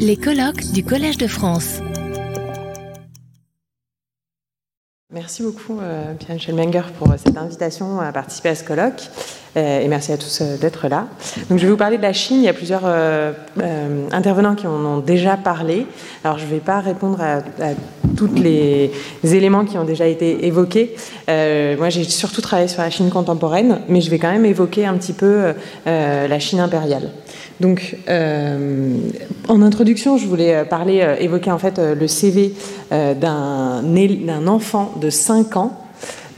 Les colloques du Collège de France. Merci beaucoup, euh, Pierre-Michel Menger, pour cette invitation à participer à ce colloque. Euh, et merci à tous euh, d'être là. Donc, je vais vous parler de la Chine. Il y a plusieurs intervenants qui en ont déjà parlé. Alors, je ne vais pas répondre à, tous les éléments qui ont déjà été évoqués. moi, j'ai surtout travaillé sur la Chine contemporaine, mais je vais quand même évoquer un petit peu la Chine impériale. Donc, en introduction, je voulais parler, évoquer en fait le CV d'un enfant de 5 ans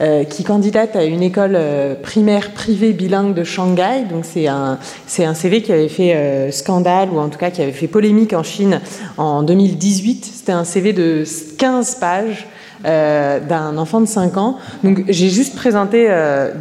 euh, qui candidate à une école euh, primaire privée bilingue de Shanghai. Donc c'est un, c'est un CV qui avait fait euh, scandale, ou en tout cas qui avait fait polémique en Chine en 2018. C'était un CV de 15 pages. D'un enfant de 5 ans. Donc j'ai juste présenté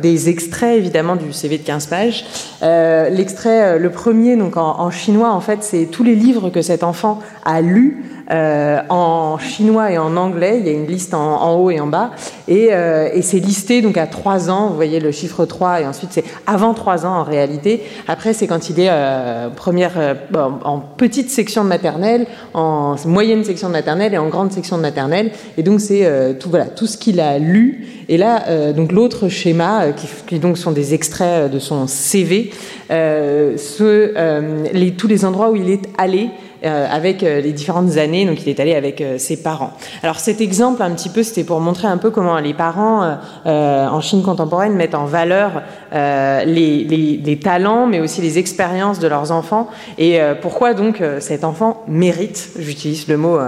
des extraits évidemment du CV de 15 pages. L'extrait, le premier, donc en, chinois, en fait, c'est tous les livres que cet enfant a lus euh, en chinois et en anglais. Il y a une liste en, haut et en bas. Et, euh, et c'est listé donc à 3 ans. Vous voyez le chiffre 3 et ensuite c'est avant 3 ans en réalité. Après, c'est quand il est euh, première, en petite section de maternelle, en moyenne section de maternelle et en grande section de maternelle. Et donc c'est tout, voilà, tout ce qu'il a lu. Et là, donc l'autre schéma, qui, qui, donc sont des extraits de son CV, ce, les, tous les endroits où il est allé. Euh, avec euh, les différentes années. Donc, il est allé avec euh, ses parents. Alors, cet exemple, un petit peu, c'était pour montrer un peu comment les parents en Chine contemporaine mettent en valeur les, les, talents, mais aussi les expériences de leurs enfants. Et pourquoi donc cet enfant mérite, j'utilise le mot.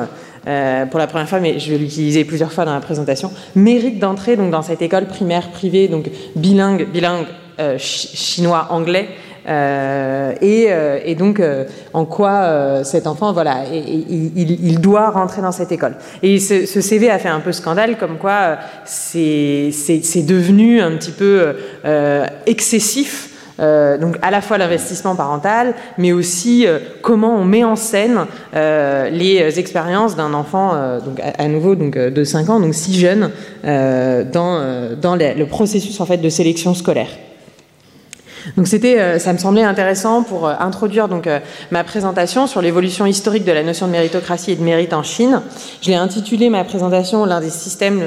pour la première fois, mais je vais l'utiliser plusieurs fois dans la présentation, mérite d'entrer donc dans cette école primaire privée, donc bilingue, bilingue chinois-anglais, euh, euh, et, donc, euh, en quoi cet enfant, voilà, il, doit rentrer dans cette école. Et ce, CV a fait un peu scandale, comme quoi c'est devenu un petit peu excessif. donc à la fois l'investissement parental, mais aussi comment on met en scène les expériences d'un enfant, donc à, nouveau donc de 5 ans, donc si jeune, dans, dans le processus en fait de sélection scolaire. Donc c'était, euh, ça me semblait intéressant pour euh, introduire donc euh, ma présentation sur l'évolution historique de la notion de méritocratie et de mérite en Chine. Je l'ai intitulé ma présentation l'un des systèmes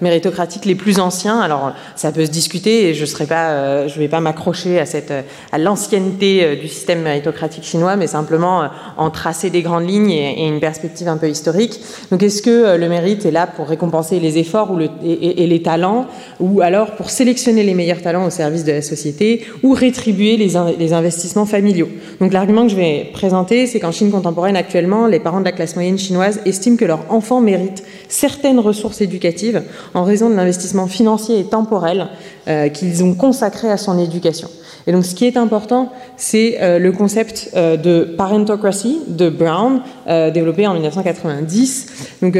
méritocratiques les plus anciens. Alors ça peut se discuter et je serai pas, je vais pas m'accrocher à cette, à l'ancienneté du système méritocratique chinois, mais simplement en tracer des grandes lignes et, une perspective un peu historique. Donc est-ce que le mérite est là pour récompenser les efforts ou et, et les talents, ou alors pour sélectionner les meilleurs talents au service de la société? ou rétribuer les, investissements familiaux. Donc l'argument que je vais présenter, c'est qu'en Chine contemporaine actuellement, les parents de la classe moyenne chinoise estiment que leur enfant mérite certaines ressources éducatives en raison de l'investissement financier et temporel euh, qu'ils ont consacré à son éducation. Et donc, ce qui est important, c'est euh, le concept euh, de parentocracy de Brown, euh, développé en 1990. Donc,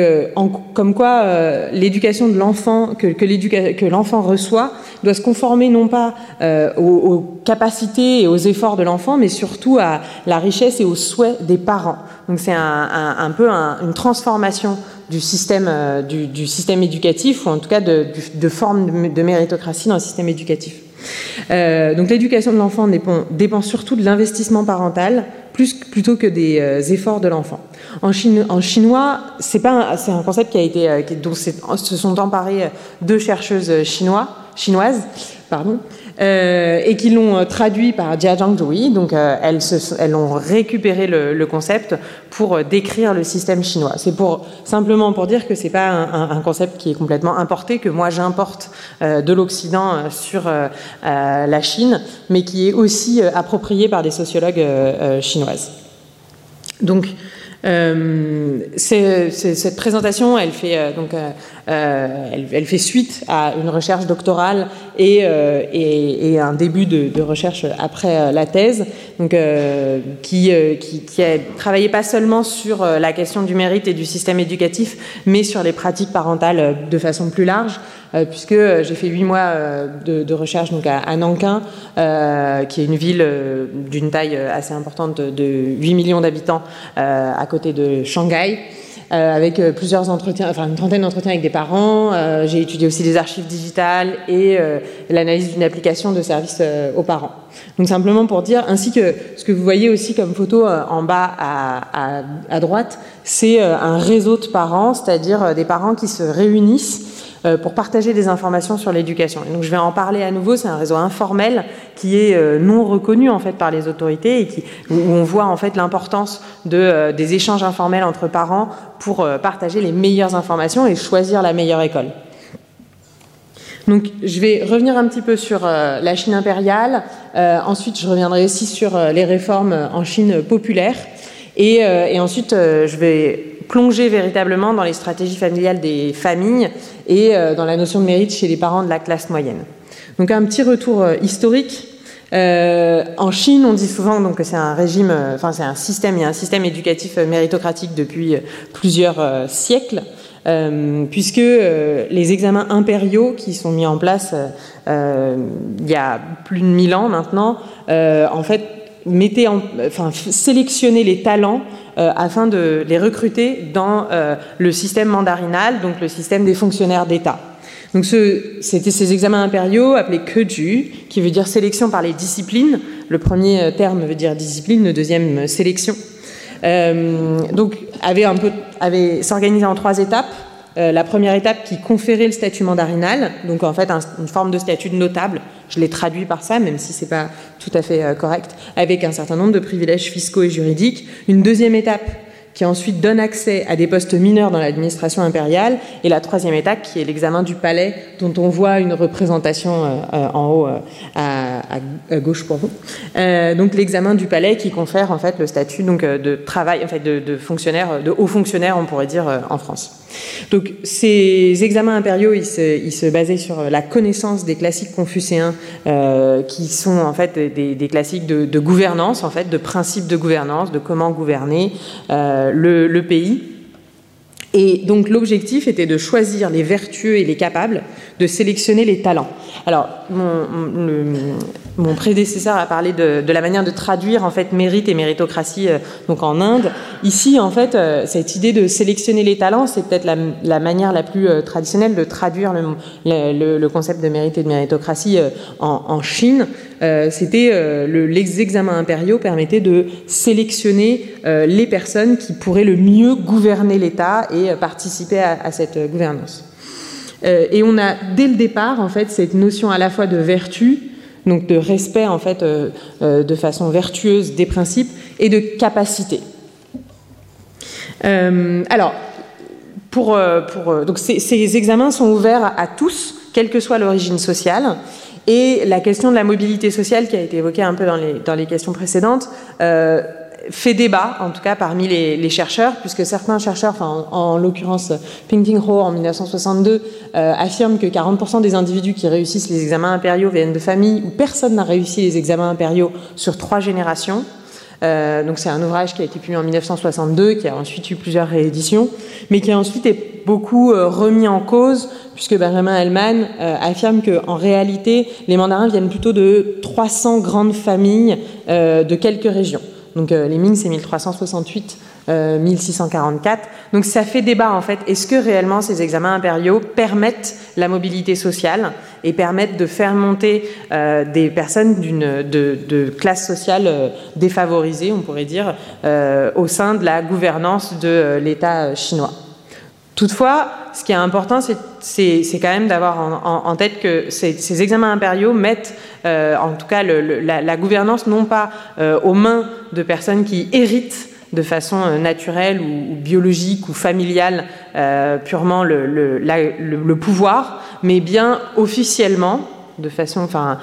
comme quoi l'éducation de l'enfant que, que l'enfant reçoit doit se conformer non pas aux, capacités et aux efforts de l'enfant, mais surtout à la richesse et aux souhaits des parents. Donc, c'est un, peu une transformation du système, du, du, système éducatif, ou en tout cas de, forme de méritocratie dans le système éducatif. Euh, donc l'éducation de l'enfant dépend, surtout de l'investissement parental plutôt que des euh, efforts de l'enfant. En, chinois, c'est un concept qui a été euh, dont se sont emparées deux chercheuses chinois, chinoises, pardon, euh, et qui l'ont euh, traduit par Jia Zhangzhui. Donc, euh, elles, se, ont récupéré le, concept pour décrire le système chinois. C'est simplement pour dire que c'est pas un, concept qui est complètement importé, que moi j'importe de l'Occident sur la Chine, mais qui est aussi approprié par des sociologues chinoises. Donc, cette présentation, elle fait donc, elle, elle, fait suite à une recherche doctorale et, et un début de, recherche après la thèse, donc qui, qui, a travaillé pas seulement sur la question du mérite et du système éducatif, mais sur les pratiques parentales de façon plus large. Euh, puisque euh, j'ai fait huit mois euh, de, recherche donc à, Nankin, qui est une ville d'une taille assez importante de 8 millions d'habitants à côté de Shanghai. Avec plusieurs entretiens, enfin une trentaine d'entretiens avec des parents. J'ai étudié aussi les archives digitales et l'analyse d'une application de service aux parents. Donc simplement pour dire, ainsi que ce que vous voyez aussi comme photo en bas à, à droite, c'est un réseau de parents, c'est-à-dire des parents qui se réunissent euh, pour partager des informations sur l'éducation. Donc je vais en parler à nouveau, c'est un réseau informel qui est euh, non reconnu en fait par les autorités et où on voit en fait l'importance euh, des échanges informels entre parents pour partager les meilleures informations et choisir la meilleure école. Donc, je vais revenir un petit peu sur la Chine impériale. ensuite, je reviendrai aussi sur les réformes en Chine populaire. Et ensuite, je vais plonger véritablement dans les stratégies familiales des familles et euh, dans la notion de mérite chez les parents de la classe moyenne. Donc un petit retour euh, historique. Euh, en Chine, on dit souvent donc, que c'est un régime, enfin c'est un système, il y a un système éducatif méritocratique depuis plusieurs siècles, puisque les examens impériaux qui sont mis en place il y a plus de mille ans maintenant, en fait, mettaient en, enfin, sélectionnaient les talents euh, afin de les recruter dans euh, le système mandarinal, donc le système des fonctionnaires d'État. Donc c'était ces examens impériaux appelés Keju, qui veut dire sélection par les disciplines. Le premier euh, terme veut dire discipline, le deuxième sélection. donc avait un peu, avait s'organisé en trois étapes. Euh, la première étape qui conférait le statut mandarinal, donc en fait une forme de statut notable, je l'ai traduit par ça, même si ce n'est pas tout à fait euh, correct, avec un certain nombre de privilèges fiscaux et juridiques. Une deuxième étape qui ensuite donne accès à des postes mineurs dans l'administration impériale, et la troisième étape qui est l'examen du palais, dont on voit une représentation euh, en haut à, gauche pour vous. donc l'examen du palais qui confère en fait le statut donc de travail, en fait de fonctionnaire, de haut fonctionnaire, on pourrait dire en France. Donc ces examens impériaux, ils se, basaient sur la connaissance des classiques confucéens, euh, qui sont en fait des, classiques de, gouvernance, en fait, de principes de gouvernance, de comment gouverner euh, le, pays. Et donc l'objectif était de choisir les vertueux et les capables, de sélectionner les talents. Alors, mon, prédécesseur a parlé de, la manière de traduire en fait mérite et méritocratie euh, donc en Inde. Ici, en fait, euh, cette idée de sélectionner les talents, c'est peut-être la, manière la plus euh, traditionnelle de traduire le, concept de mérite et de méritocratie en, Chine. C'était les examens impériaux permettaient de sélectionner les personnes qui pourraient le mieux gouverner l'État et participer à cette gouvernance. Euh, et on a dès le départ en fait cette notion à la fois de vertu, donc de respect en fait euh, euh, de façon vertueuse des principes et de capacité. alors, pour, pour donc ces, ces, examens sont ouverts à tous, quelle que soit l'origine sociale. Et la question de la mobilité sociale, qui a été évoquée un peu dans les, questions précédentes, fait débat, en tout cas parmi les, chercheurs, puisque certains chercheurs, en, l'occurrence Ping Ho en 1962, euh, affirment que 40% des individus qui réussissent les examens impériaux viennent de familles où personne n'a réussi les examens impériaux sur trois générations. Euh, donc c'est un ouvrage qui a été publié en 1962, qui a ensuite eu plusieurs rééditions, mais qui a ensuite été beaucoup euh, remis en cause, puisque Benjamin Hellman affirme qu'en réalité, les mandarins viennent plutôt de 300 grandes familles de quelques régions. Donc euh, les Ming, c'est 1368, 1644. Euh, Donc ça fait débat en fait. Est-ce que réellement ces examens impériaux permettent la mobilité sociale et permettent de faire monter euh, des personnes d'une de, classe sociale défavorisée, on pourrait dire, au sein de la gouvernance de l'État chinois? Toutefois, ce qui est important, c'est quand même d'avoir en, tête que ces, examens impériaux mettent, euh, en tout cas, la, gouvernance non pas euh, aux mains de personnes qui héritent de façon euh, naturelle ou, biologique ou familiale purement le, pouvoir, mais bien officiellement, de façon, enfin,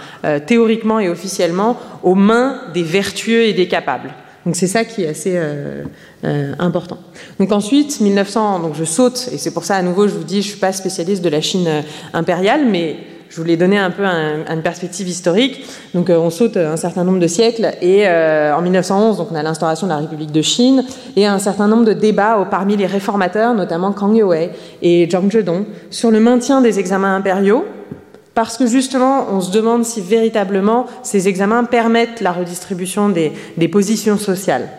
théoriquement et officiellement, aux mains des vertueux et des capables. Donc c'est ça qui est assez euh, euh, important. Donc ensuite, 1900, donc je saute, et c'est pour ça à nouveau je vous dis, je suis pas spécialiste de la Chine euh, impériale, mais je voulais donner un peu une perspective historique. Donc on saute un certain nombre de siècles, et en 1911, donc on a l'instauration de la République de Chine, et un certain nombre de débats parmi les réformateurs, notamment Kang Youwei et Zhang Zhedong, sur le maintien des examens impériaux parce que justement, on se demande si véritablement ces examens permettent la redistribution des, positions sociales.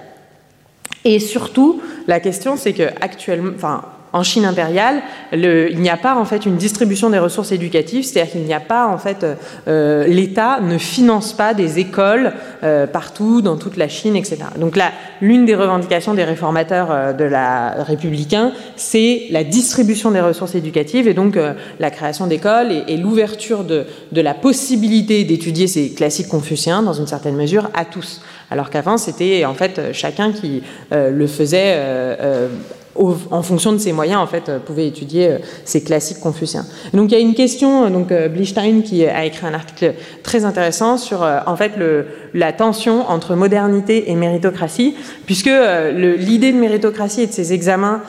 Et surtout, la question, c'est que actuellement, en Chine impériale, le, il n'y a pas en fait une distribution des ressources éducatives, c'est-à-dire qu'il n'y a pas en fait euh, l'État ne finance pas des écoles euh, partout dans toute la Chine, etc. Donc là, l'une des revendications des réformateurs euh, de la républicain, c'est la distribution des ressources éducatives et donc euh, la création d'écoles et, et l'ouverture de, de la possibilité d'étudier ces classiques confucéens dans une certaine mesure à tous. Alors qu'avant, c'était en fait chacun qui euh, le faisait euh, en fonction de ses moyens, en fait, euh, pouvait étudier euh, ces classiques confuciens. Donc il y a une question, euh, donc Blistein qui a écrit un article très intéressant sur en fait le, la tension entre modernité et méritocratie, puisque l'idée de méritocratie et de ces examens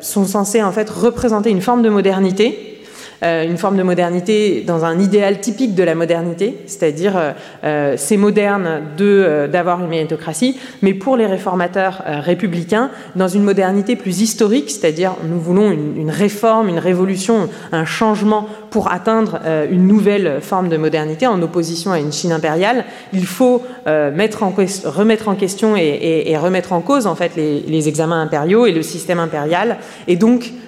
sont censés en fait représenter une forme de modernité une forme de modernité dans un idéal typique de la modernité, c'est-à-dire euh, euh c'est moderne de d'avoir une méritocratie, mais pour les réformateurs euh, républicains, dans une modernité plus historique, c'est-à-dire nous voulons une, réforme, une révolution, un changement pour atteindre euh, une nouvelle forme de modernité en opposition à une Chine impériale. Il faut remettre en question et, et, et, remettre en cause en fait les, les examens impériaux et le système impérial, et donc euh,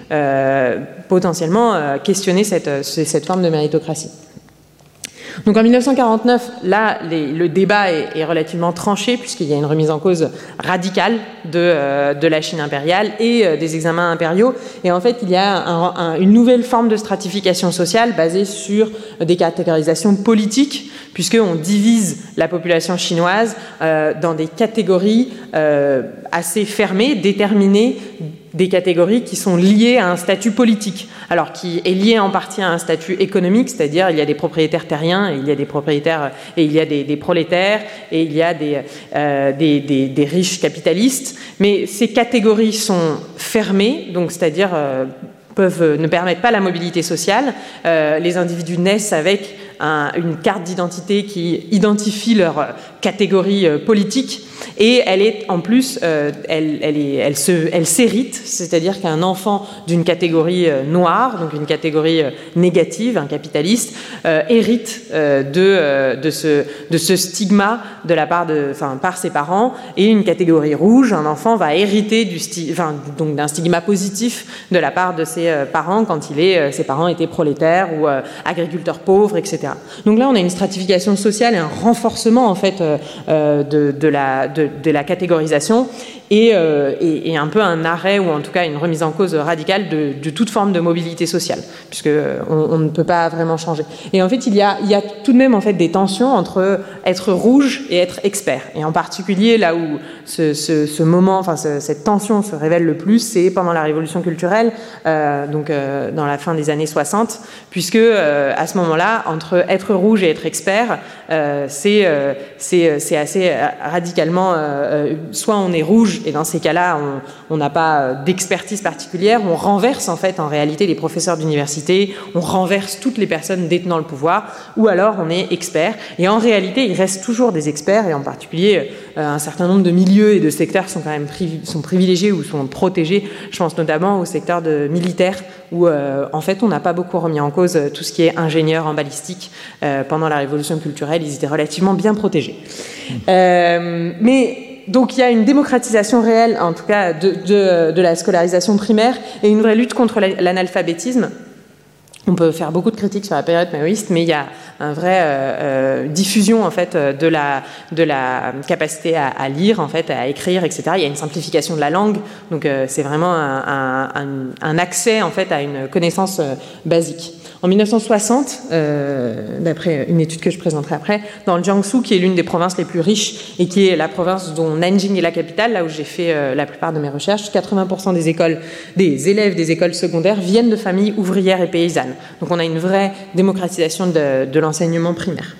potentiellement euh, questionner cette, euh, cette forme de méritocratie. Donc en 1949, là, le débat est, relativement tranché puisqu'il y a une remise en cause radicale de, euh, de la Chine impériale et euh, des examens impériaux. Et en fait, il y a un, un, une nouvelle forme de stratification sociale basée sur des catégorisations politiques puisqu'on divise la population chinoise euh, dans des catégories assez fermées, déterminées des catégories qui sont liées à un statut politique, alors qui est lié en partie à un statut économique, c'est-à-dire il y a des propriétaires terriens, et il y a des propriétaires et il y a des, prolétaires et il y a des, euh, des, riches capitalistes, mais ces catégories sont fermées, donc c'est-à-dire euh, peuvent ne permettent pas la mobilité sociale. Euh, les individus naissent avec un, une carte d'identité qui identifie leur catégorie euh, politique. Et elle est en plus, euh, elle, elle, se, elle s'hérite, c'est-à-dire qu'un enfant d'une catégorie euh, noire, donc une catégorie euh, négative, un capitaliste, euh, hérite euh, de, de, ce, de ce stigma de la part de, enfin, par ses parents, et une catégorie rouge, un enfant va hériter du sti, enfin, donc d'un stigma positif de la part de ses parents quand il est, ses parents étaient prolétaires ou agriculteurs pauvres, etc. Donc là, on a une stratification sociale et un renforcement en fait de, de la de, la catégorisation et, euh, et, un peu un arrêt ou en tout cas une remise en cause radicale de, toute forme de mobilité sociale, puisque on, ne peut pas vraiment changer. Et en fait, il y, a, tout de même en fait des tensions entre être rouge et être expert. Et en particulier là où ce, moment, enfin ce, cette tension se révèle le plus, c'est pendant la Révolution culturelle, euh, donc euh, dans la fin des années 60, puisque euh, à ce moment-là, entre être rouge et être expert, euh, c'est c'est assez radicalement, soit on est rouge et dans ces cas-là, on n'a pas d'expertise particulière, on renverse en fait en réalité les professeurs d'université, on renverse toutes les personnes détenant le pouvoir, ou alors on est expert. Et en réalité, il reste toujours des experts, et en particulier euh, un certain nombre de milieux et de secteurs sont quand même sont privilégiés ou sont protégés. Je pense notamment au secteur militaire, où euh, en fait on n'a pas beaucoup remis en cause tout ce qui est ingénieur en balistique. Euh, pendant la révolution culturelle, ils étaient relativement bien protégés. Euh, mais donc il y a une démocratisation réelle, en tout cas, de, de la scolarisation primaire et une vraie lutte contre l'analphabétisme. On peut faire beaucoup de critiques sur la période maoïste, mais il y a euh, euh, diffusion en fait de la de la capacité à, lire, en fait, à écrire, etc. Il y a une simplification de la langue, donc euh, c'est vraiment un, un, accès en fait à une connaissance euh, basique. En 1960, euh, d'après une étude que je présenterai après, dans le Jiangsu, qui est l'une des provinces les plus riches et qui est la province dont Nanjing est la capitale, là où j'ai fait euh, la plupart de mes recherches, 80% des écoles, des élèves des écoles secondaires viennent de familles ouvrières et paysannes. Donc on a une vraie démocratisation de, de l'enseignement primaire.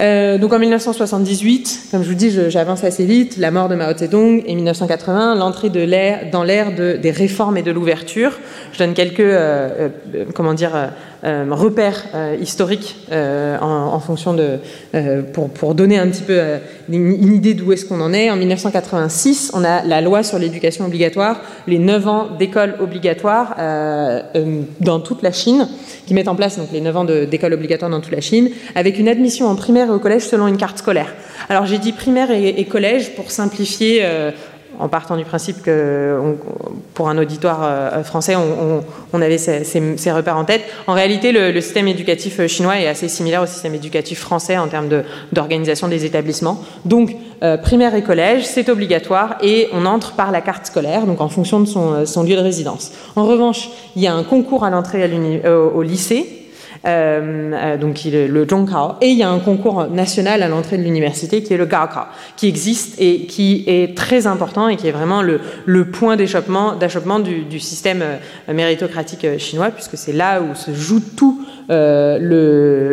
Euh, donc en 1978, comme je vous dis, j'avance assez vite, la mort de Mao Zedong et 1980, l'entrée de dans l'ère de, des réformes et de l'ouverture. Je donne quelques euh, euh, comment dire euh, repères euh, historiques euh, en, en, fonction de pour, donner un petit peu une, idée d'où est-ce qu'on en est. En 1986, on a la loi sur l'éducation obligatoire, les 9 ans d'école obligatoire dans toute la Chine, qui met en place donc les 9 ans d'école obligatoire dans toute la Chine, avec une admission en primaire et au collège selon une carte scolaire. Alors j'ai dit primaire et collège pour simplifier en, partant du principe que pour un auditoire français, on, avait ces, repères en tête. En réalité, le, système éducatif chinois est assez similaire au système éducatif français en termes d'organisation des établissements. Donc, primaire et collège, c'est obligatoire et on entre par la carte scolaire, donc en fonction de son, lieu de résidence. En revanche, il y a un concours à l'entrée au lycée euh, euh, donc il le Zhongkao, et il y a un concours national à l'entrée de l'université qui est le Gaokao, qui existe et qui est très important et qui est vraiment le, point d'achoppement du, du, système euh, méritocratique chinois, puisque c'est là où se joue tout, le,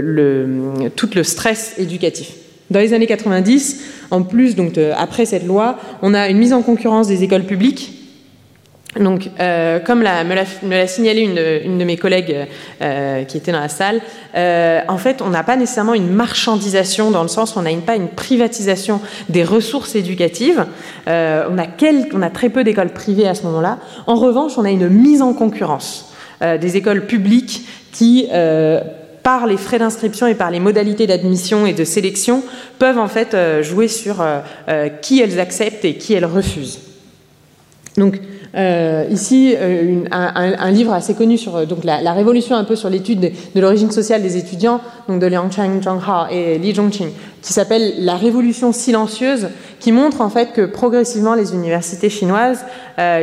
le, tout le stress éducatif. Dans les années 90, en plus, donc après cette loi, on a une mise en concurrence des écoles publiques donc, euh, comme me l'a signalé une, de mes collègues euh, qui était dans la salle, euh, en fait, on n'a pas nécessairement une marchandisation dans le sens où on n'a pas une privatisation des ressources éducatives. on, a on a très peu d'écoles privées à ce moment-là. En revanche, on a une mise en concurrence des écoles publiques qui par les frais d'inscription et par les modalités d'admission et de sélection, peuvent en fait jouer sur qui elles acceptent et qui elles refusent. Donc, euh, ici, euh, un, livre assez connu sur euh, donc la, révolution un peu sur l'étude de, l'origine sociale des étudiants, donc de Liang Chang Zhonghao et Li Zhongqing, qui s'appelle La révolution silencieuse, qui montre en fait que progressivement les universités chinoises,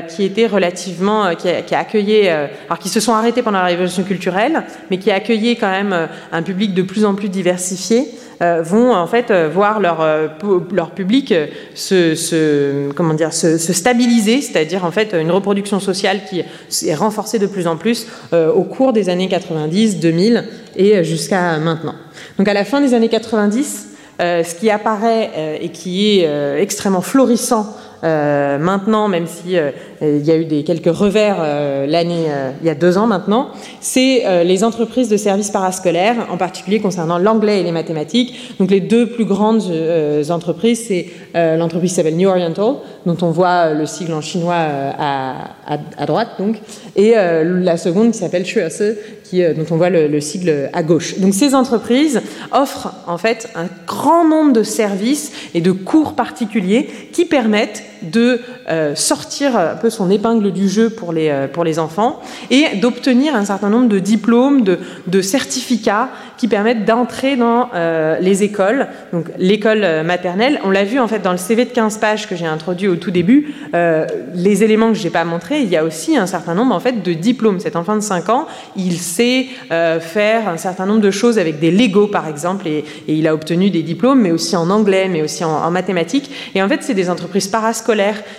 qui étaient relativement, qui, qui accueillaient, alors qui se sont arrêtées pendant la révolution culturelle, mais qui accueillaient quand même un public de plus en plus diversifié, euh, vont en fait euh, voir leur, euh, leur public se, comment dire, se, stabiliser, c'est-à-dire en fait une reproduction sociale qui est renforcée de plus en plus au cours des années 90, 2000 et jusqu'à maintenant. Donc à la fin des années 90, ce qui apparaît et qui est extrêmement florissant maintenant, même si il y a eu des, quelques revers euh, l'année, euh, il y a deux ans maintenant, c'est euh, les entreprises de services parascolaires, en particulier concernant l'anglais et les mathématiques. Donc les deux plus grandes entreprises, c'est l'entreprise qui s'appelle New Oriental, dont on voit le sigle en chinois à, droite, donc, et la seconde qui s'appelle Shuase, qui, dont on voit le, le, sigle à gauche. Donc ces entreprises offrent en fait un grand nombre de services et de cours particuliers qui permettent de sortir un peu son épingle du jeu pour les, euh, pour les enfants et d'obtenir un certain nombre de diplômes, de, de certificats qui permettent d'entrer dans euh, les écoles. Donc l'école euh, maternelle, on l'a vu en fait dans le CV de 15 pages que j'ai introduit au tout début, les éléments que je n'ai pas montrés, il y a aussi un certain nombre en fait de diplômes. Cet enfant de 5 ans, il sait faire un certain nombre de choses avec des Lego par exemple et, il a obtenu des diplômes, mais aussi en anglais, mais aussi en, en mathématiques. Et en fait, c'est des entreprises parascolaires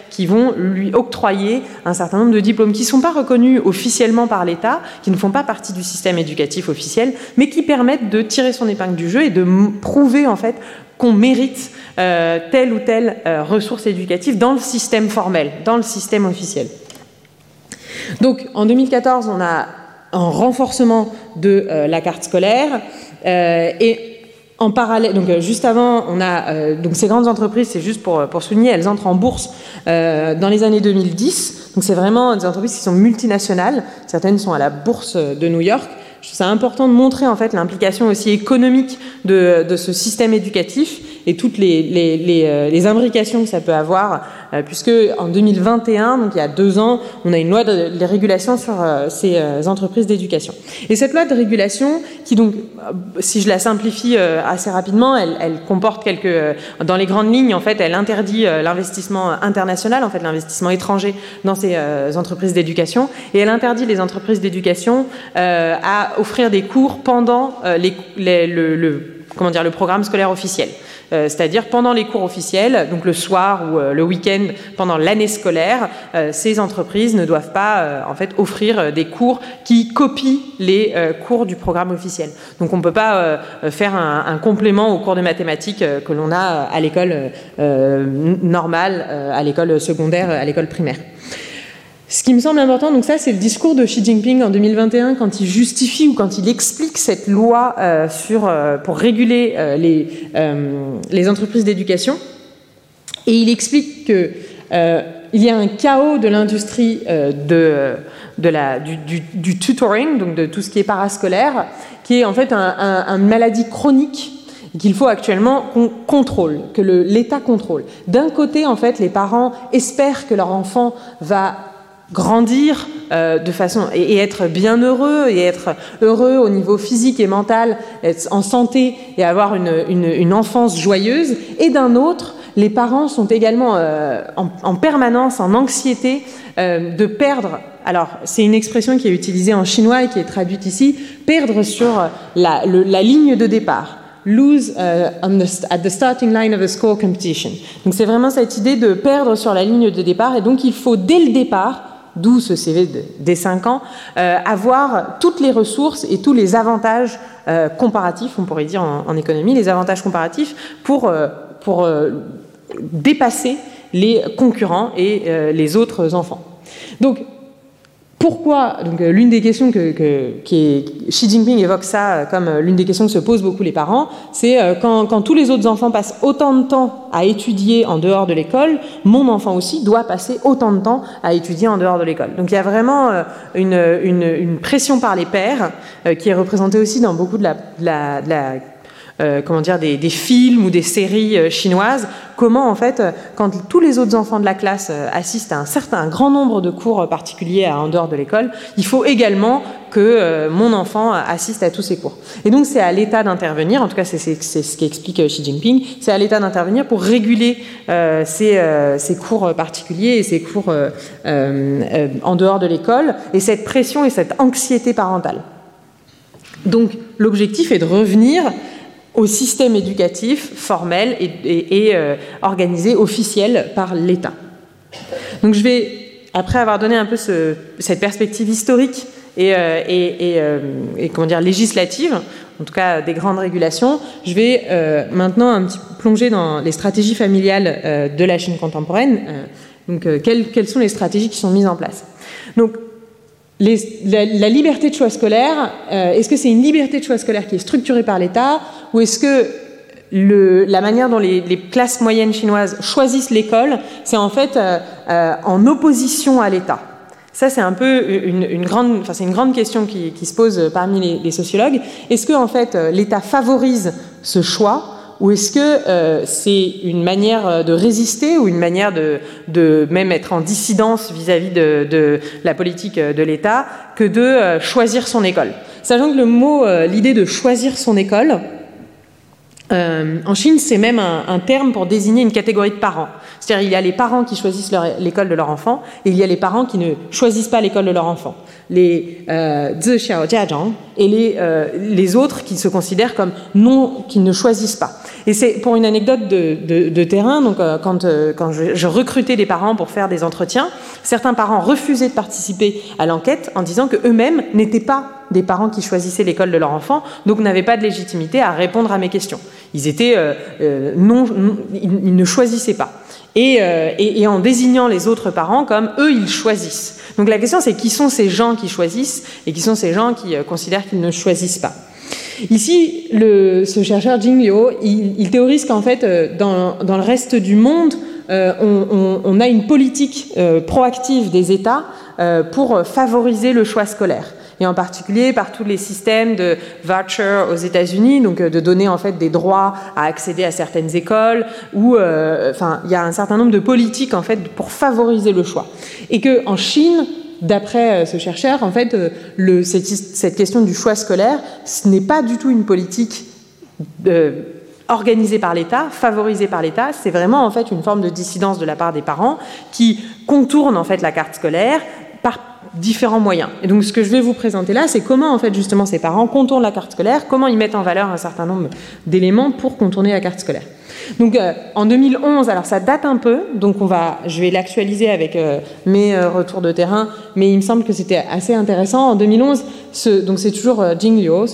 qui vont lui octroyer un certain nombre de diplômes qui ne sont pas reconnus officiellement par l'État, qui ne font pas partie du système éducatif officiel, mais qui permettent de tirer son épingle du jeu et de prouver en fait qu'on mérite euh, telle ou telle euh, ressource éducative dans le système formel, dans le système officiel. Donc en 2014, on a un renforcement de euh, la carte scolaire et en parallèle, donc euh, juste avant, on a euh, donc ces grandes entreprises, c'est juste pour, pour souligner, elles entrent en bourse euh, dans les années 2010. Donc c'est vraiment des entreprises qui sont multinationales. Certaines sont à la bourse de New York. Je trouve ça important de montrer en fait l'implication aussi économique de, de, ce système éducatif et toutes les, les, les, les imbrications que ça peut avoir euh, puisque en 2021, donc il y a deux ans, on a une loi de, régulation sur euh, ces euh, entreprises d'éducation. Et cette loi de régulation, qui donc, si je la simplifie assez rapidement, elle, comporte quelques, dans les grandes lignes, en fait, elle interdit l'investissement international, en fait, l'investissement étranger dans ces entreprises d'éducation, et elle interdit les entreprises d'éducation à offrir des cours pendant les, le, le, comment dire, le programme scolaire officiel. Euh, c'est-à-dire pendant les cours officiels, donc le soir ou euh, le week-end, pendant l'année scolaire, euh, ces entreprises ne doivent pas en fait offrir des cours qui copient les cours du programme officiel. Donc on ne peut pas faire un, un, complément aux cours de mathématiques que l'on a à l'école normale, à l'école secondaire, à l'école primaire. Ce qui me semble important, donc ça c'est le discours de Xi Jinping en 2021 quand il justifie ou quand il explique cette loi euh, euh, pour réguler euh, les, entreprises d'éducation. Et il explique qu'il y a un chaos de l'industrie du, tutoring, donc de tout ce qui est parascolaire, qui est en fait une un, maladie chronique qu'il faut actuellement qu'on contrôle, que l'État contrôle. D'un côté, en fait, les parents espèrent que leur enfant va grandir euh, de façon et, être bien heureux et être heureux au niveau physique et mental, être en santé et avoir une, enfance joyeuse. Et d'un autre, les parents sont également euh, en, permanence en anxiété euh, de perdre. Alors, c'est une expression qui est utilisée en chinois et qui est traduite ici, perdre sur la, la ligne de départ lose on the, at the starting line of a score competition. Donc c'est vraiment cette idée de perdre sur la ligne de départ et donc il faut dès le départ d'où ce CV des 5 ans, euh, avoir toutes les ressources et tous les avantages euh, comparatifs, on pourrait dire en, économie, les avantages comparatifs pour, euh, pour dépasser les concurrents et les autres enfants. Donc, pourquoi Donc, euh, l'une des questions que, qui est, Xi Jinping évoque ça euh, comme euh, l'une des questions que se posent beaucoup les parents, c'est quand, tous les autres enfants passent autant de temps à étudier en dehors de l'école, mon enfant aussi doit passer autant de temps à étudier en dehors de l'école. Donc, il y a vraiment une, une, pression par les pères qui est représentée aussi dans beaucoup de la, de la euh, comment dire, des, films ou des séries euh, chinoises, comment en fait, euh, quand tous les autres enfants de la classe assistent à un certain grand nombre de cours particuliers en dehors de l'école, il faut également que mon enfant assiste à tous ces cours. Et donc c'est à l'État d'intervenir, en tout cas c'est ce qu'explique Xi Jinping, c'est à l'État d'intervenir pour réguler ces, ces, cours particuliers et ces cours en dehors de l'école, et cette pression et cette anxiété parentale. Donc l'objectif est de revenir au système éducatif formel et, euh, organisé, officiel par l'État. Donc je vais, après avoir donné un peu cette perspective historique et, euh, euh, et, comment dire, législative, en tout cas des grandes régulations, je vais maintenant un petit plonger dans les stratégies familiales de la Chine contemporaine. donc quelles, quelles, sont les stratégies qui sont mises en place Donc la, liberté de choix scolaire, euh, est-ce que c'est une liberté de choix scolaire qui est structurée par l'État ou est-ce que la manière dont les, classes moyennes chinoises choisissent l'école, c'est en fait euh, euh, en opposition à l'État? Ça, c'est un peu une, grande, enfin, c'est une grande question qui, se pose parmi les, les sociologues. Est-ce que, en fait, l'État favorise ce choix? Ou est-ce que euh, c'est une manière euh, de résister ou une manière de, même être en dissidence vis-à-vis de, la politique euh, de l'État que de choisir son école? Sachant que le mot, l'idée de choisir son école, en Chine, c'est même un, terme pour désigner une catégorie de parents. C'est-à-dire il y a les parents qui choisissent l'école de leur enfant et il y a les parents qui ne choisissent pas l'école de leur enfant. Les euh, et les, les autres qui se considèrent comme non, qui ne choisissent pas. Et c'est pour une anecdote de, terrain, donc euh, quand, euh, quand je, recrutais des parents pour faire des entretiens, certains parents refusaient de participer à l'enquête en disant que eux-mêmes n'étaient pas des parents qui choisissaient l'école de leur enfant, donc n'avaient pas de légitimité à répondre à mes questions. Ils étaient euh, non, ils, ne choisissaient pas. Et, et, en désignant les autres parents comme eux, ils choisissent. Donc la question, c'est qui sont ces gens qui choisissent et qui sont ces gens qui considèrent qu'ils ne choisissent pas. Ici, ce chercheur Jing Liu, il, théorise qu'en fait, euh, dans, le reste du monde, euh, on, a une politique euh, proactive des États pour favoriser le choix scolaire et en particulier par tous les systèmes de voucher aux États-Unis, donc de donner en fait des droits à accéder à certaines écoles, ou enfin il y a un certain nombre de politiques en fait pour favoriser le choix, et que en Chine d'après euh, ce chercheur, en fait, euh, cette, question du choix scolaire, ce n'est pas du tout une politique euh, organisée par l'État, favorisée par l'État, c'est vraiment en fait une forme de dissidence de la part des parents qui contournent en fait la carte scolaire par différents moyens. Et donc ce que je vais vous présenter là, c'est comment en fait justement ces parents contournent la carte scolaire, comment ils mettent en valeur un certain nombre d'éléments pour contourner la carte scolaire. Donc euh, en 2011, alors ça date un peu, donc on va, je vais l'actualiser avec euh, mes euh, retours de terrain, mais il me semble que c'était assez intéressant. En 2011, ce, donc c'est toujours Jing Liu,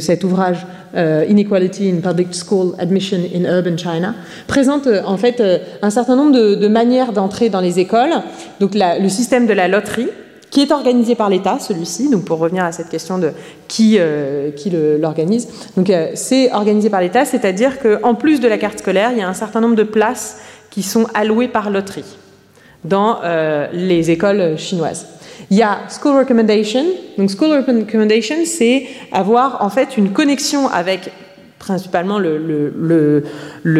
cet ouvrage Inequality in Public School Admission in Urban China, présente en fait un certain nombre de, manières d'entrer dans les écoles. Donc le système de la loterie, qui est organisé par l'État, celui-ci, donc pour revenir à cette question de qui, euh, qui l'organise. Donc euh, c'est organisé par l'État, c'est-à-dire qu'en plus de la carte scolaire, il y a un certain nombre de places qui sont allouées par loterie dans euh, les écoles chinoises. Il y a School Recommendation. Donc School Recommendation, c'est avoir en fait une connexion avec principalement le,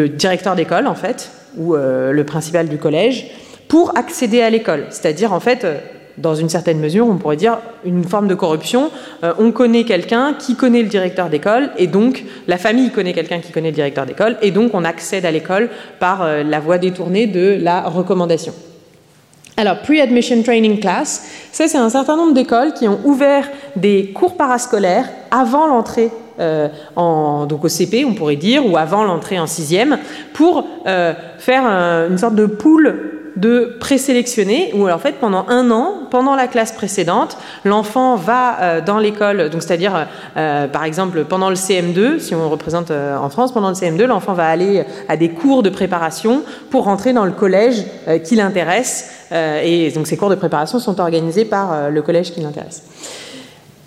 directeur d'école en fait, ou le principal du collège, pour accéder à l'école. C'est-à-dire en fait dans une certaine mesure, on pourrait dire une forme de corruption. Euh, on connaît quelqu'un qui connaît le directeur d'école, et donc la famille connaît quelqu'un qui connaît le directeur d'école, et donc on accède à l'école par euh, la voie détournée de la recommandation. Alors, Pre-Admission Training Class, ça c'est un certain nombre d'écoles qui ont ouvert des cours parascolaires avant l'entrée euh, donc au CP, on pourrait dire, ou avant l'entrée en sixième, pour faire une sorte de pool de présélectionner, où en fait pendant un an, pendant la classe précédente, l'enfant va euh, dans l'école, donc c'est-à-dire euh, par exemple pendant le CM2, si on représente euh, en France, pendant le CM2, l'enfant va aller à des cours de préparation pour rentrer dans le collège qui l'intéresse, et donc ces cours de préparation sont organisés par le collège qui l'intéresse.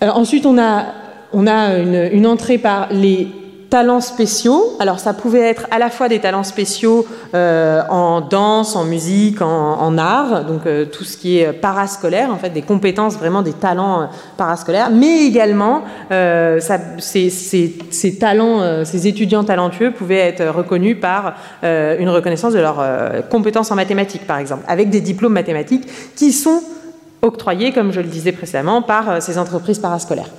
ensuite, on a, on a une, une entrée par les talents spéciaux. Alors ça pouvait être à la fois des talents spéciaux euh, en danse, en musique, en, art, donc euh, tout ce qui est parascolaire, en fait des compétences, vraiment des talents euh, parascolaires, mais également ces, talents, ces étudiants talentueux pouvaient être reconnus par une reconnaissance de leurs compétences en mathématiques, par exemple, avec des diplômes mathématiques qui sont octroyés, comme je le disais précédemment, par ces entreprises parascolaires.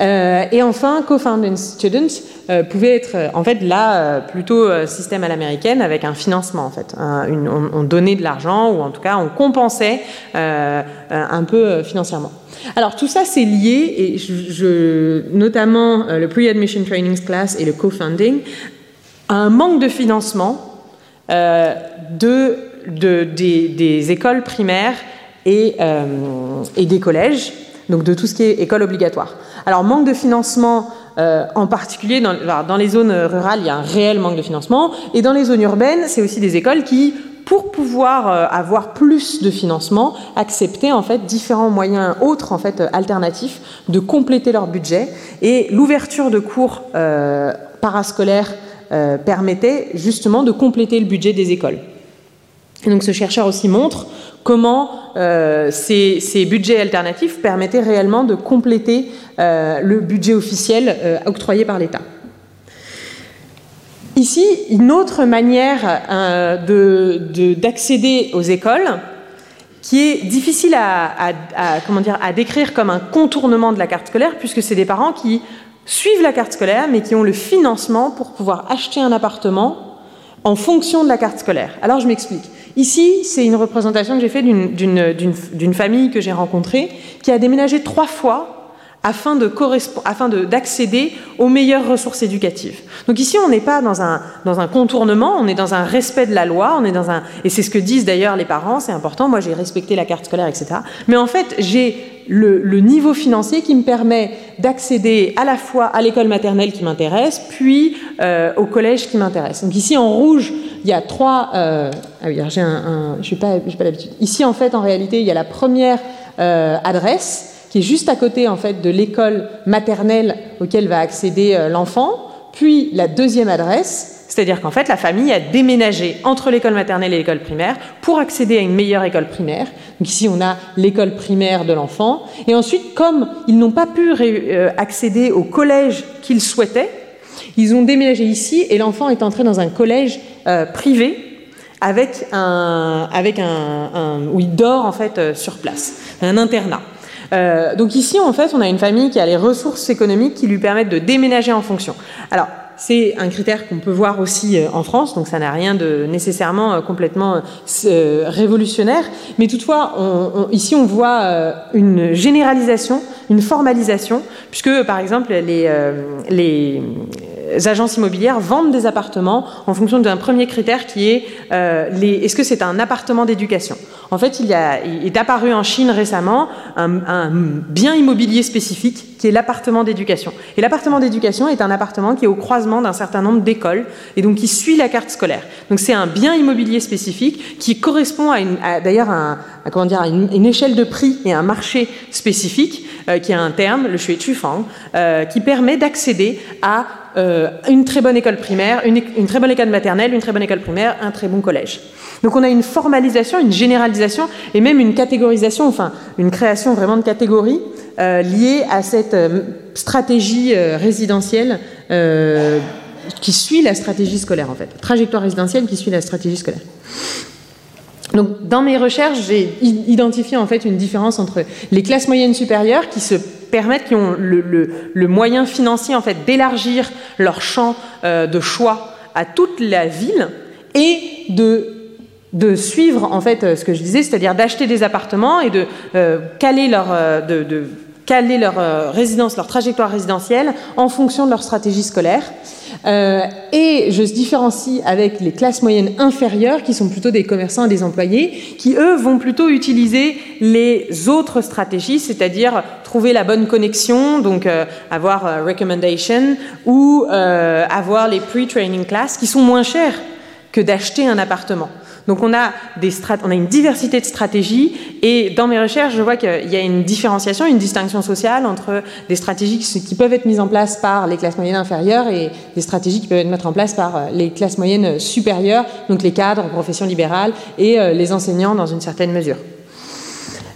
Euh, et enfin, co-founding students euh, pouvait être euh, en fait là plutôt système à l'américaine avec un financement en fait. on, donnait de l'argent ou en tout cas on compensait un peu financièrement. Alors tout ça c'est lié et notamment le pre-admission training class et le co-funding à un manque de financement de, de des, des, écoles primaires et, et des collèges donc de tout ce qui est école obligatoire. Alors manque de financement, euh, en particulier dans, les zones rurales, il y a un réel manque de financement, et dans les zones urbaines, c'est aussi des écoles qui, pour pouvoir euh, avoir plus de financement, acceptaient en fait différents moyens autres en fait alternatifs de compléter leur budget, et l'ouverture de cours euh, parascolaires permettait justement de compléter le budget des écoles. Et donc ce chercheur aussi montre comment euh, ces, budgets alternatifs permettaient réellement de compléter euh, le budget officiel euh, octroyé par l'État. Ici, une autre manière d'accéder aux écoles, qui est difficile à, comment dire, à décrire comme un contournement de la carte scolaire, puisque c'est des parents qui suivent la carte scolaire, mais qui ont le financement pour pouvoir acheter un appartement en fonction de la carte scolaire. Alors je m'explique. Ici, c'est une représentation que j'ai faite d'une famille que j'ai rencontrée qui a déménagé trois fois afin d'accéder aux meilleures ressources éducatives. Donc ici, on n'est pas dans un, dans un contournement, on est dans un respect de la loi, on est dans un, et c'est ce que disent d'ailleurs les parents, c'est important, moi j'ai respecté la carte scolaire, etc. Mais en fait, j'ai le, niveau financier qui me permet d'accéder à la fois à l'école maternelle qui m'intéresse, puis euh, au collège qui m'intéresse. Donc ici, en rouge, il y a trois... Euh, ah oui, j'ai un... je n'ai pas, pas l'habitude. Ici, en fait, en réalité, il y a la première euh, adresse qui est juste à côté en fait de l'école maternelle auquel va accéder euh, l'enfant, puis la deuxième adresse, c'est-à-dire qu'en fait la famille a déménagé entre l'école maternelle et l'école primaire pour accéder à une meilleure école primaire. Donc ici on a l'école primaire de l'enfant, et ensuite comme ils n'ont pas pu euh, accéder au collège qu'ils souhaitaient, ils ont déménagé ici et l'enfant est entré dans un collège euh, privé avec un, avec un, où il dort en fait sur place, un internat. Euh, donc ici, en fait, on a une famille qui a les ressources économiques qui lui permettent de déménager en fonction. Alors, c'est un critère qu'on peut voir aussi euh, en France, donc ça n'a rien de nécessairement euh, complètement révolutionnaire, mais toutefois, ici on voit une généralisation, une formalisation, puisque par exemple les agences immobilières vendent des appartements en fonction d'un premier critère qui est est-ce que c'est un appartement d'éducation? En fait, il, est apparu en Chine récemment un, bien immobilier spécifique qui est l'appartement d'éducation. Et l'appartement d'éducation est un appartement qui est au croisement d'un certain nombre d'écoles et donc qui suit la carte scolaire. Donc c'est un bien immobilier spécifique qui correspond à, d'ailleurs à, comment dire, une, échelle de prix et un marché spécifique euh, qui a un terme, le Shui Chufang, euh, qui permet d'accéder à euh, une très bonne école primaire, une, très bonne école maternelle, une très bonne école primaire, un très bon collège. Donc on a une formalisation, une généralisation et même une catégorisation, enfin une création vraiment de catégories euh, liées à cette euh, stratégie résidentielle qui suit la stratégie scolaire en fait, trajectoire résidentielle qui suit la stratégie scolaire. Donc, dans mes recherches, j'ai identifié en fait une différence entre les classes moyennes supérieures qui se permettent, qui ont le, moyen financier d'élargir leur champ euh, de choix à toute la ville et de suivre en fait euh, ce que je disais, c'est-à-dire d'acheter des appartements et de euh, caler leur caler leur résidence, leur trajectoire résidentielle en fonction de leur stratégie scolaire. Euh, et je différencie avec les classes moyennes inférieures, qui sont plutôt des commerçants et des employés, qui eux vont plutôt utiliser les autres stratégies, c'est-à-dire trouver la bonne connexion, donc euh, avoir euh, recommendation, ou avoir les pre-training classes, qui sont moins chères que d'acheter un appartement. Donc on a, une diversité de stratégies et dans mes recherches, je vois qu'il y a une différenciation, une distinction sociale entre des stratégies qui peuvent être mises en place par les classes moyennes inférieures et des stratégies qui peuvent être mises en place par euh, les classes moyennes supérieures, donc les cadres, professions libérales et euh, les enseignants dans une certaine mesure.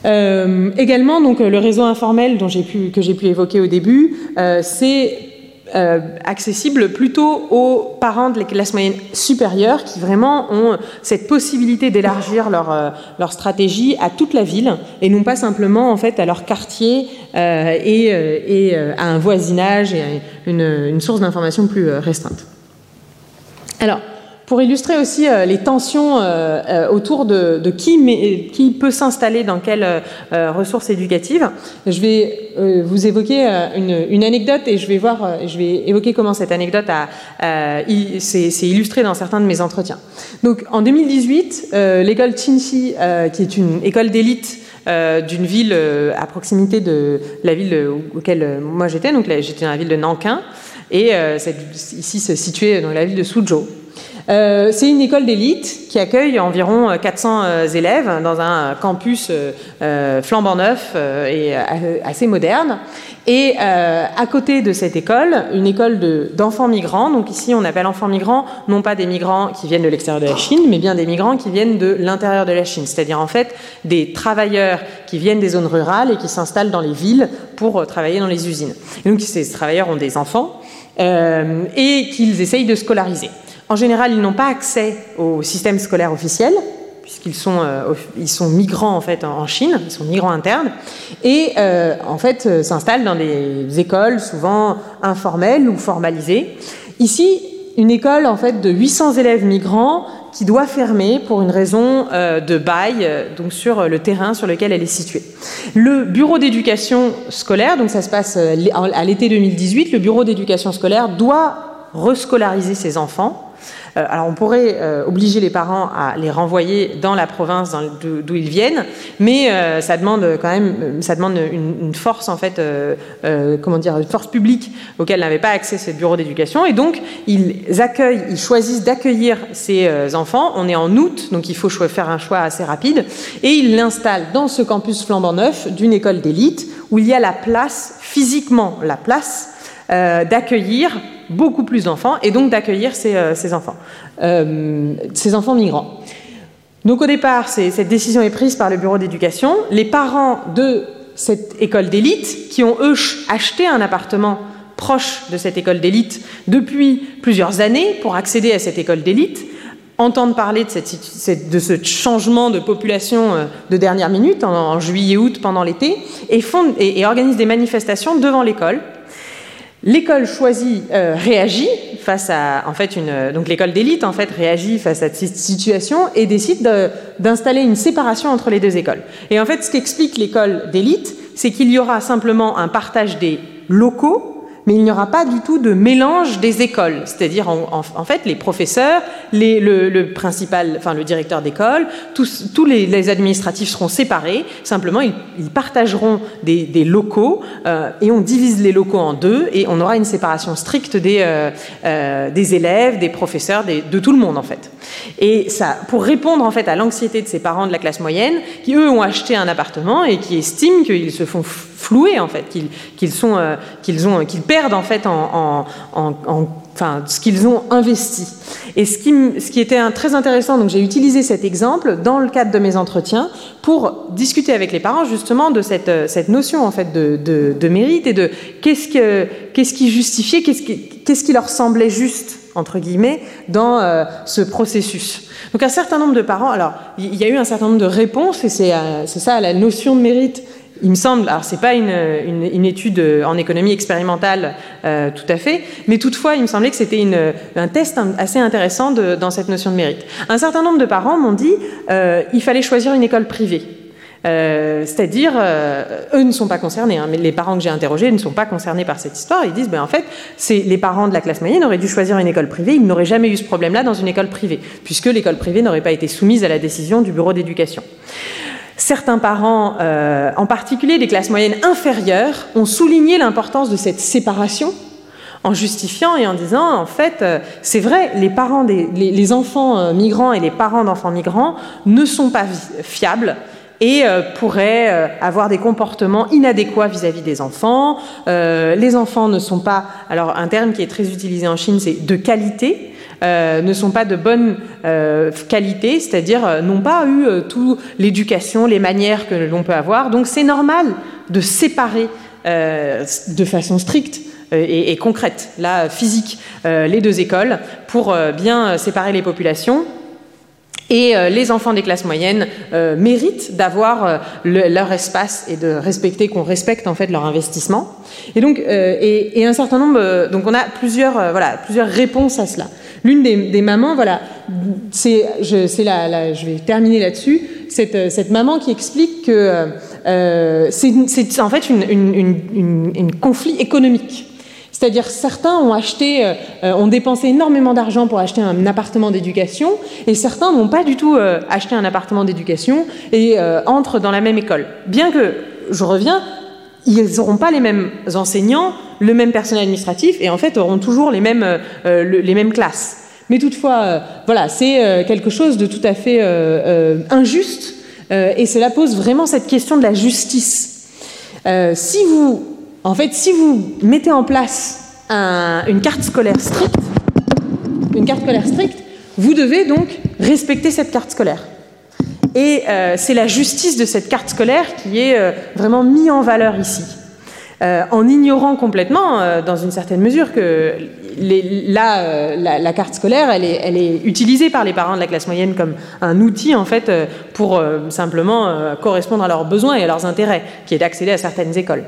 Euh, également, donc, le réseau informel que j'ai pu évoquer au début, c'est euh, accessible plutôt aux parents de les classes moyennes supérieures qui vraiment ont cette possibilité d'élargir leur, euh, leur stratégie à toute la ville et non pas simplement en fait à leur quartier euh, et, et à un voisinage et à une, une source d'information plus restreinte. Alors, pour illustrer aussi euh, les tensions euh, euh, autour de, qui, peut s'installer dans quelle ressource éducative, je vais vous évoquer une, anecdote et je vais voir, je vais évoquer comment cette anecdote s'est illustrée dans certains de mes entretiens. Donc, en 2018, l'école Chinchi, qui est une école d'élite d'une ville à proximité de la ville auquel moi j'étais, donc j'étais dans la ville de Nankin, et ici se situait dans la ville de Suzhou. Euh, c'est une école d'élite qui accueille environ 400 euh, euh, élèves dans un campus flambant neuf et assez moderne. Et à côté de cette école, une école d'enfants migrants. Donc ici, on appelle enfants migrants non pas des migrants qui viennent de l'extérieur de la Chine, mais bien des migrants qui viennent de l'intérieur de la Chine. C'est-à-dire en fait des travailleurs qui viennent des zones rurales et qui s'installent dans les villes pour travailler dans les usines. Donc ces travailleurs ont des enfants et qu'ils essayent de scolariser. En général, ils n'ont pas accès au système scolaire officiel, puisqu'ils sont, euh, migrants en fait en Chine, ils sont migrants internes, et euh, en fait euh, s'installent dans des écoles souvent informelles ou formalisées. Ici, une école en fait de 800 élèves migrants qui doit fermer pour une raison de bail donc sur le terrain sur lequel elle est située. Le bureau d'éducation scolaire, donc ça se passe à l'été 2018, le bureau d'éducation scolaire doit rescolariser ses enfants alors on pourrait euh, obliger les parents à les renvoyer dans la province d'où ils viennent, mais euh, ça demande quand même, ça demande une, force en fait, comment dire, une force publique auquel n'avait pas accès ce bureau d'éducation, et donc ils accueillent, ils choisissent d'accueillir ces enfants. On est en août, donc il faut faire un choix assez rapide, et ils l'installent dans ce campus flambant neuf d'une école d'élite où il y a la place physiquement, la place d'accueillir beaucoup plus d'enfants et donc d'accueillir ces, euh, enfants, euh, ces enfants migrants. Donc au départ, cette décision est prise par le bureau d'éducation. Les parents de cette école d'élite, qui ont eux acheté un appartement proche de cette école d'élite depuis plusieurs années pour accéder à cette école d'élite, entendent parler de, cette, de, ce changement de population euh, de dernière minute en, juillet-août pendant l'été et, et, et organisent des manifestations devant l'école L'école choisie euh, réagit face à, en fait, une, donc l'école d'élite en fait réagit face à cette situation et décide d'installer une séparation entre les deux écoles. Et en fait, ce qu'explique l'école d'élite, c'est qu'il y aura simplement un partage des locaux mais il n'y aura pas du tout de mélange des écoles. C'est-à-dire, en, fait, les professeurs, le, principal, enfin le directeur d'école, tous, tous les, administratifs seront séparés. Simplement, ils, partageront des, locaux euh, et on divise les locaux en deux et on aura une séparation stricte des, euh, euh, des élèves, des professeurs, de tout le monde en fait. Et ça, pour répondre en fait à l'anxiété de ces parents de la classe moyenne, qui eux ont acheté un appartement et qui estiment qu'ils se font flouer en fait, qu'ils sont, qu'ils ont, qu'ils perdent en fait en, enfin, ce qu'ils ont investi. Et ce qui, ce qui était très intéressant, donc j'ai utilisé cet exemple dans le cadre de mes entretiens pour discuter avec les parents justement de cette, cette notion en fait de, de, de mérite et de qu'est-ce, que, qu'est-ce qui justifiait, qu'est-ce qui, qu'est-ce qui leur semblait juste entre guillemets dans euh, ce processus. Donc un certain nombre de parents, alors il y a eu un certain nombre de réponses et c'est, euh, ça la notion de mérite il me semble, alors c'est pas une, étude en économie expérimentale euh, tout à fait, mais toutefois il me semblait que c'était un test assez intéressant dans cette notion de mérite. Un certain nombre de parents m'ont dit euh, il fallait choisir une école privée. Euh, c'est-à-dire, euh, eux ne sont pas concernés, hein, mais les parents que j'ai interrogés ne sont pas concernés par cette histoire. Ils disent, ben, en fait, les parents de la classe moyenne auraient dû choisir une école privée, ils n'auraient jamais eu ce problème-là dans une école privée, puisque l'école privée n'aurait pas été soumise à la décision du bureau d'éducation. Certains parents, euh, en particulier des classes moyennes inférieures, ont souligné l'importance de cette séparation en justifiant et en disant, en fait, euh, c'est vrai, les parents des enfants euh, migrants et les parents d'enfants migrants ne sont pas fiables et pourraient avoir des comportements inadéquats vis-à-vis -vis des enfants. Les enfants ne sont pas, alors un terme qui est très utilisé en Chine, c'est de qualité. Euh, ne sont pas de bonne euh, qualité, c'est-à-dire euh, n'ont pas eu toute l'éducation, les manières que l'on peut avoir. Donc c'est normal de séparer de façon stricte et, concrète, là physique, les deux écoles pour bien séparer les populations. Et euh, les enfants des classes moyennes euh, méritent d'avoir euh, le, leur espace et de respecter qu'on respecte en fait leur investissement. Et donc, et, un certain nombre, donc on a plusieurs, voilà, plusieurs réponses à cela. L'une des, mamans, voilà, c'est, je, vais terminer là-dessus. Cette, cette maman qui explique que c'est, c'est en fait une, conflit économique. C'est-à-dire certains ont acheté, euh, ont dépensé énormément d'argent pour acheter un appartement d'éducation, et certains n'ont pas du tout euh, acheté un appartement d'éducation et euh, entrent dans la même école. Bien que, je reviens, ils n'auront pas les mêmes enseignants, le même personnel administratif, et en fait auront toujours les mêmes, euh, le, les mêmes classes. Mais toutefois, euh, voilà, c'est euh, quelque chose de tout à fait injuste, et cela pose vraiment cette question de la justice. si vous en fait, si vous mettez en place un, une carte scolaire stricte, une carte scolaire stricte, vous devez donc respecter cette carte scolaire. Et euh, c'est la justice de cette carte scolaire qui est euh, vraiment mise en valeur ici. Euh, en ignorant complètement, dans une certaine mesure, que la, carte scolaire, elle est, elle est, utilisée par les parents de la classe moyenne comme un outil, en fait, pour simplement correspondre à leurs besoins et à leurs intérêts, qui est d'accéder à certaines écoles.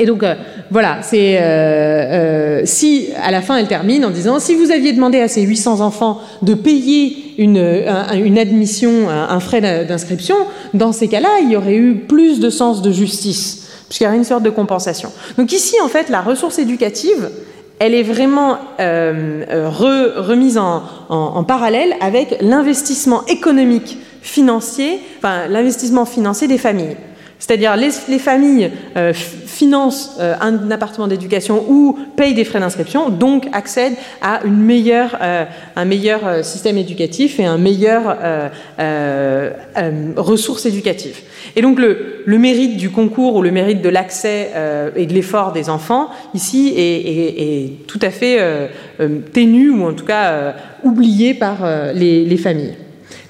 Et donc euh, voilà, c'est euh, euh, si à la fin elle termine en disant si vous aviez demandé à ces 800 enfants de payer une, un, une admission, un, frais d'inscription, dans ces cas-là, il y aurait eu plus de sens de justice, puisqu'il y aurait une sorte de compensation. Donc ici, en fait, la ressource éducative, elle est vraiment re, remise en, en, en parallèle avec l'investissement économique financier, enfin l'investissement financier des familles. C'est-à-dire les, les familles euh, financent euh, un appartement d'éducation ou payent des frais d'inscription, donc accèdent à euh, un meilleur système éducatif et un meilleur ressources éducatives. Et donc le, mérite du concours ou le mérite de l'accès et de l'effort des enfants ici est, tout à fait ténu ou en tout cas oublié par les familles.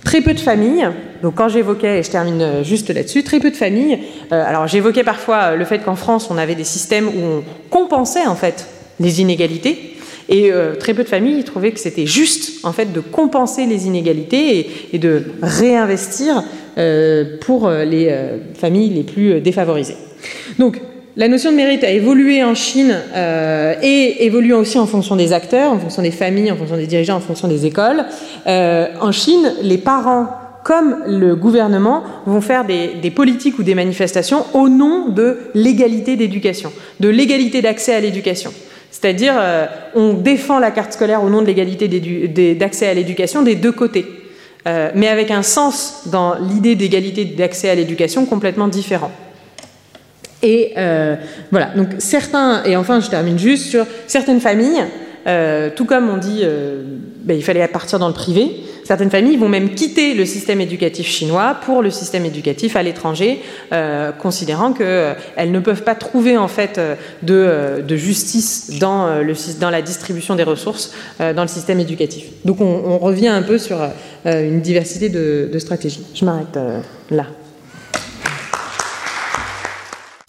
Très peu de familles, donc quand j'évoquais, et je termine juste là-dessus, très peu de familles, euh, alors j'évoquais parfois le fait qu'en France on avait des systèmes où on compensait en fait les inégalités, et euh, très peu de familles trouvaient que c'était juste en fait de compenser les inégalités et, de réinvestir euh, pour les euh, familles les plus défavorisées. La notion de mérite a évolué en Chine euh, et évolue aussi en fonction des acteurs, en fonction des familles, en fonction des dirigeants, en fonction des écoles. Euh, en Chine, les parents comme le gouvernement vont faire des, politiques ou des manifestations au nom de l'égalité d'éducation, de l'égalité d'accès à l'éducation. C'est-à-dire, euh, on défend la carte scolaire au nom de l'égalité d'accès à l'éducation des deux côtés, mais avec un sens dans l'idée d'égalité d'accès à l'éducation complètement différent. Et euh, voilà, donc certains, et enfin je termine juste sur certaines familles, euh, tout comme on dit, euh, ben, il fallait partir dans le privé, Certaines familles vont même quitter le système éducatif chinois pour le système éducatif à l'étranger, euh, considérant qu'elles euh, ne peuvent pas trouver en fait euh, de, de justice dans, le, dans la distribution des ressources dans le système éducatif. Donc on, on revient un peu sur une diversité de, de stratégies. Je m'arrête là.